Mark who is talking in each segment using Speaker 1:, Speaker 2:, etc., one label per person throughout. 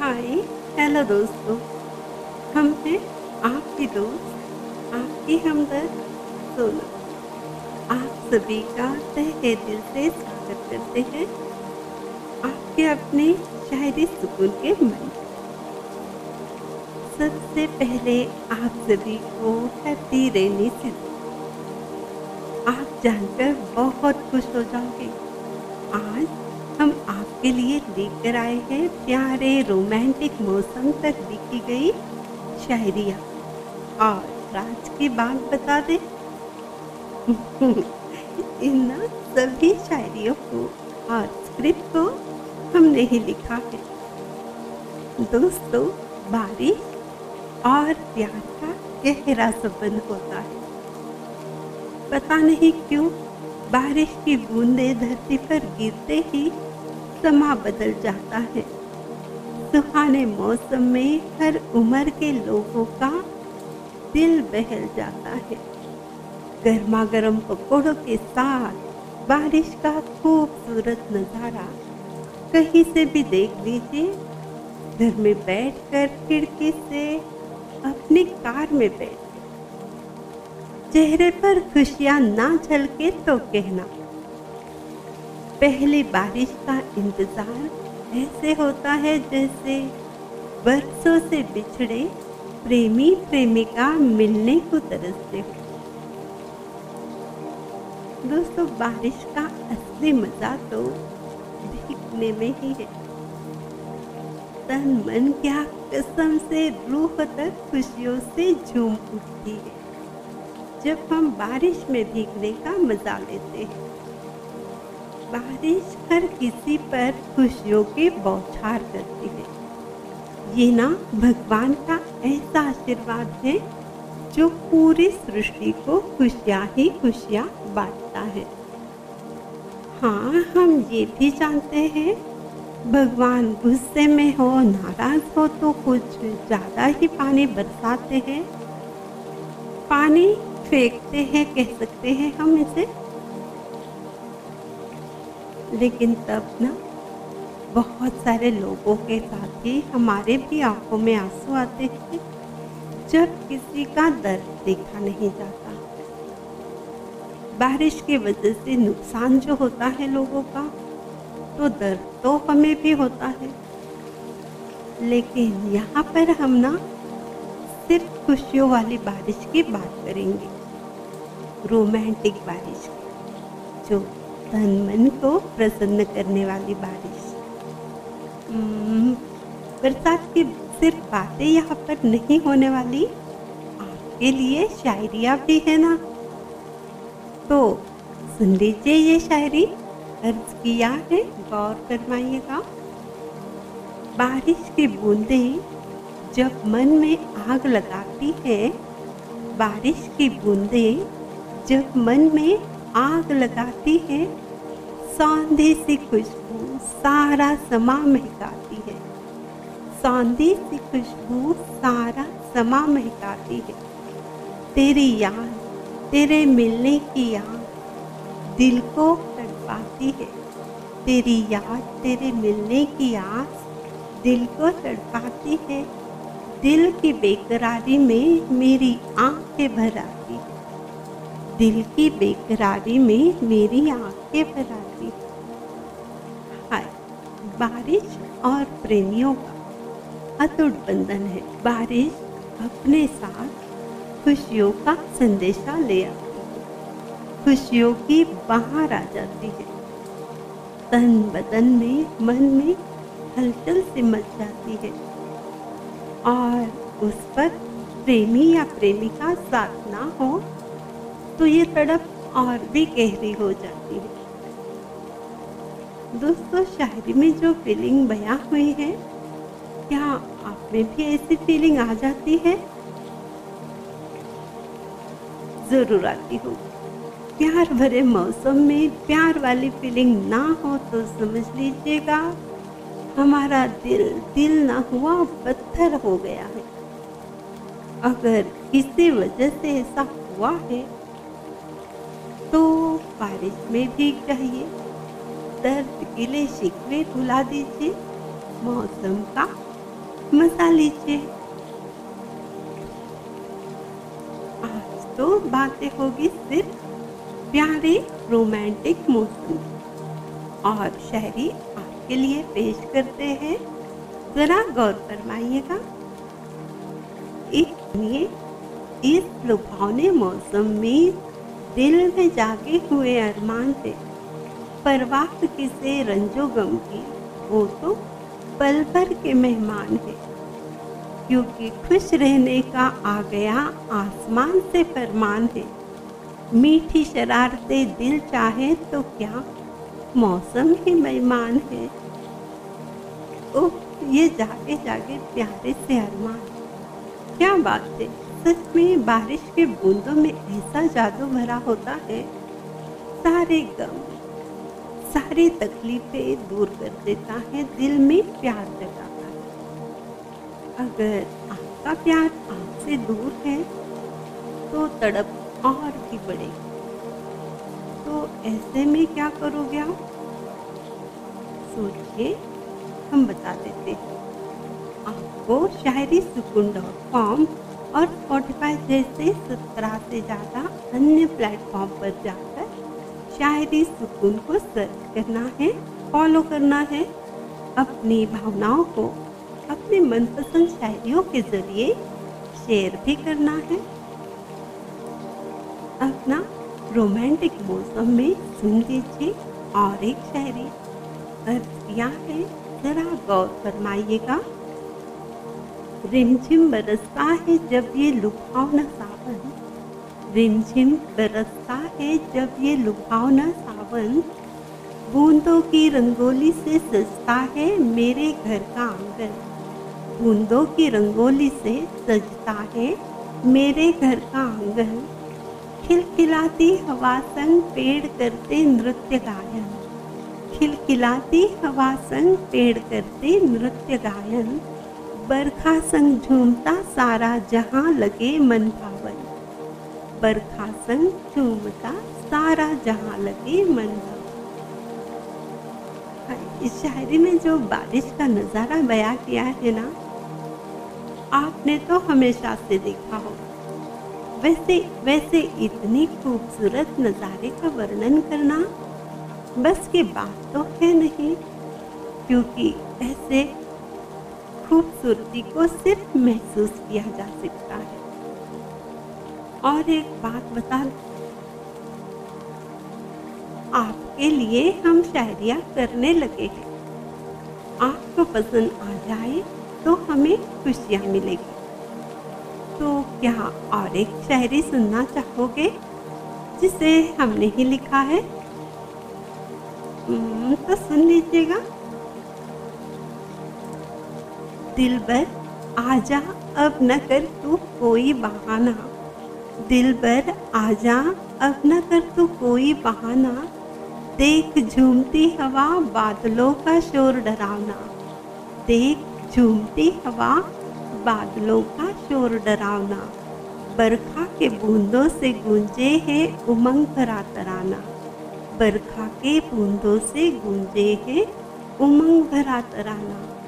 Speaker 1: हाय, hello दोस्तों। हम हैं आपकी दोस्त, आपकी हमदर्द, सोना। आप सभी का तहे दिल से स्वागत करते हैं आपके अपने शायरी सुकून के मन सबसे पहले आप सभी को हैप्पी रेनी सीज़न। आप जानकर बहुत खुश हो जाओगे। आज आपके लिए लेकर आए हैं प्यारे रोमांटिक मौसम तक लिखी गई शायरिया। और राज की बात बता दे, इन सभी शायरियों को और स्क्रिप्ट को हमने ही लिखा है। दोस्तों बारिश और प्यार का गहरा संबंध होता है। पता नहीं क्यों, बारिश की बूंदे धरती पर गिरते ही समा बदल जाता है। सुहाने मौसम में हर उम्र के लोगों का दिल बहल जाता है। गर्मा गर्म पकौड़ों के साथ बारिश का खूबसूरत नज़ारा कहीं से भी देख लीजिए। घर में बैठकर खिड़की से अपनी कार में बैठ। चेहरे पर खुशियाँ ना झलके तो कहना। पहली बारिश का इंतज़ार ऐसे होता है जैसे बरसों से बिछड़े प्रेमी प्रेमिका मिलने को तरसते हो। दोस्तों, बारिश का असली मज़ा तो भीगने में ही है। तन मन क्या कसम से रूह तक खुशियों से झूम उठती है, जब हम बारिश में भीगने का मज़ा लेते हैं। बारिश हर किसी पर खुशियों के बौछार करती है। ये ना भगवान का ऐसा आशीर्वाद है, जो पूरी सृष्टि को खुशियाँ ही खुशियाँ बांटता है। हाँ हम ये भी जानते हैं, भगवान गुस्से में हो, नाराज़ हो तो कुछ ज़्यादा ही पानी बरसाते हैं। पानी फेंकते हैं, कह सकते हैं हम इसे। लेकिन तब ना बहुत सारे लोगों के साथ ही हमारे भी आँखों में आँसू आते हैं, जब किसी का दर्द देखा नहीं जाता। बारिश की वजह से नुकसान जो होता है लोगों का तो दर्द तो हमें भी होता है। लेकिन यहाँ पर हम ना सिर्फ़ खुशियों वाली बारिश की बात करेंगे, रोमांटिक बारिश की जो तन मन को प्रसन्न करने वाली बारिश। हम्म, बरसात की सिर्फ़ बातें यहाँ पर नहीं होने वाली आपके लिए शायरिया भी है ना? तो सुन लीजिए ये शायरी अर्ज़ किया है गौर फरमाइएगा। बारिश की बूंदें जब मन में आग लगाती है बारिश की बूंदें जब मन में आग लगाती है, सौंधी सी खुशबू सारा समा महकाती है। सौंधी सी खुशबू सारा समा महकाती है। तेरी याद, तेरे मिलने की याद दिल को तड़पाती है। तेरी याद, तेरे मिलने की आस दिल को तड़पाती है। दिल की बेकरारी में मेरी आँखें भर आती दिल की बेकरारी में मेरी आँखें भर हाय, बारिश और प्रेमियों का अतुट बंधन है। बारिश अपने साथ खुशियों का संदेशा ले आती है। खुशियों की बाहर आ जाती है। तन बदन में, मन में हलचल से मच जाती है। और उस पर प्रेमी या प्रेमिका साथ ना हो तो ये तड़प और भी गहरी हो जाती है। दोस्तों, शायरी में जो फीलिंग बया हुई है, क्या आप में भी ऐसी फीलिंग आ जाती है? ज़रूर आती हो। प्यार भरे मौसम में प्यार वाली फीलिंग ना हो तो समझ लीजिएगा, हमारा दिल दिल ना हुआ, पत्थर हो गया है। अगर किसी वजह से ऐसा हुआ है तो बारिश में भीग जाइए दर्द गिले शिकवे भुला दीजिए। मौसम का मज़ा लीजिए। आज तो बातें होगी सिर्फ़ प्यारे रोमांटिक मौसम। और शायरी आपके लिए पेश करते हैं। जरा गौर फरमाइएगा। इस लुभावने मौसम में दिल में जागे हुए अरमान से। परवाह किसे रंजो गम की। वो तो पल भर के मेहमान है। क्योंकि खुश रहने का आ गया आसमान से फरमान है। मीठी शरारते दिल चाहे तो क्या मौसम ही मेहमान है। ओ ये जागे जागे प्यारे से अरमान। क्या बात है। सच में, बारिश के बूंदों में ऐसा जादू भरा होता है। सारे गम, सारी तकलीफें दूर कर देता है, दिल में प्यार जगाता है। अगर आपका प्यार आपसे दूर है तो तड़प और भी बढ़ेगी। तो ऐसे में क्या करोगे आप? सोचिए, हम बता देते हैं। आपको शायरी सुकून डॉट कॉम और स्पॉटिफाई जैसे सत्रह से ज़्यादा अन्य प्लेटफॉर्म पर जाकर शायरी सुकून को सर्च करना है फॉलो करना है। अपनी भावनाओं को अपने मनपसंद शायरियों के ज़रिए शेयर भी करना है। अपना रोमांटिक मौसम में सुन लीजिए और एक शायरी अर्ज़ किया है, जरा गौर फरमाइएगा। रिमझिम बरसता है जब ये लुभावना सावन। रिमझिम बरसता है जब ये लुभावना सावन। बूंदों की रंगोली से सजता है मेरे घर का आँगन। बूंदों की रंगोली से सजता है मेरे घर का आँगन। खिलखिलाती हवा संग पेड़ करते नृत्य गायन। खिलखिलाती हवा संग पेड़ करते नृत्य गायन। बरखा संग झूमता सारा जहाँ लगे मन भावन बरखा संग झूमता सारा जहाँ लगे मन भावन इस शायरी में जो बारिश का नज़ारा बयां किया है ना, आपने तो हमेशा से देखा होगा। वैसे वैसे इतनी खूबसूरत नज़ारे का वर्णन करना बस की बात तो है नहीं, क्योंकि ऐसे खूबसूरती को सिर्फ़ महसूस किया जा सकता है। और एक बात बता आपके लिए हम शायरिया करने लगे हैं। आपको पसंद आ जाए तो हमें खुशियाँ मिलेगी। तो क्या और एक शायरी सुनना चाहोगे, जिसे हमने ही लिखा है? तो सुन लीजिएगा। दिल भर आजा, अब न कर तू कोई बहाना। दिल भर आजा, अब न कर तू कोई बहाना। देख झूमती हवा बादलों का शोर डरावना देख झूमती हवा बादलों का शोर डरावना बरखा के बूंदों से गूंजे है उमंग भरा तराना। बरखा के बूंदों से गूंजे है उमंग भरा तराना।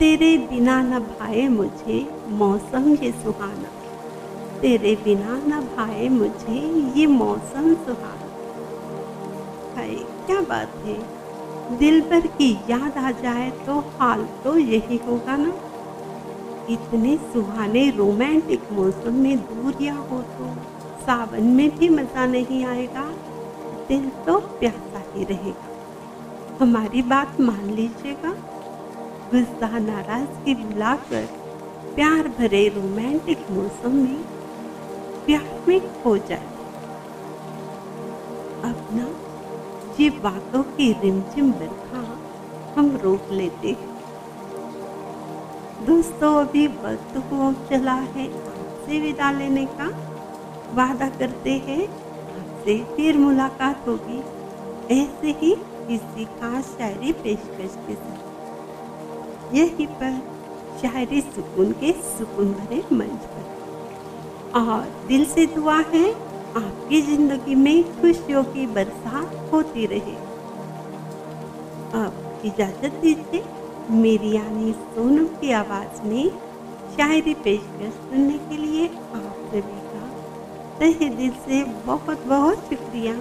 Speaker 1: तेरे बिना न भाए मुझे मौसम ये सुहाना। तेरे बिना न भाए मुझे ये मौसम सुहाना। हाय, क्या बात है। दिल पर की याद आ जाए तो हाल तो यही होगा ना। इतने सुहाने रोमांटिक मौसम में दूरिया हो तो सावन में भी मज़ा नहीं आएगा। दिल तो प्यासा ही रहेगा। हमारी बात मान लीजिएगा। गुस्सा नाराज़गी भुलाकर प्यार भरे रोमांटिक मौसम में प्यार में खो जाए। अपना ये बातों की रिमझिम बरखा हम रोक लेते हैं। दोस्तों, अभी वक्त हो चला है आपसे विदा लेने का। वादा करते हैं, आपसे फिर मुलाकात होगी। ऐसे ही किसी खास शायरी पेशकश के साथ। यहीं पर शायरी सुकून के सुकून भरे मंच पर। और दिल से दुआ है, आपकी ज़िंदगी में खुशियों की बरसात होती रहे। अब इजाज़त दीजिए मेरी यानी सोनम की आवाज़ में शायरी पेशकश सुनने के लिए आप सभी का तहे दिल से बहुत बहुत शुक्रिया।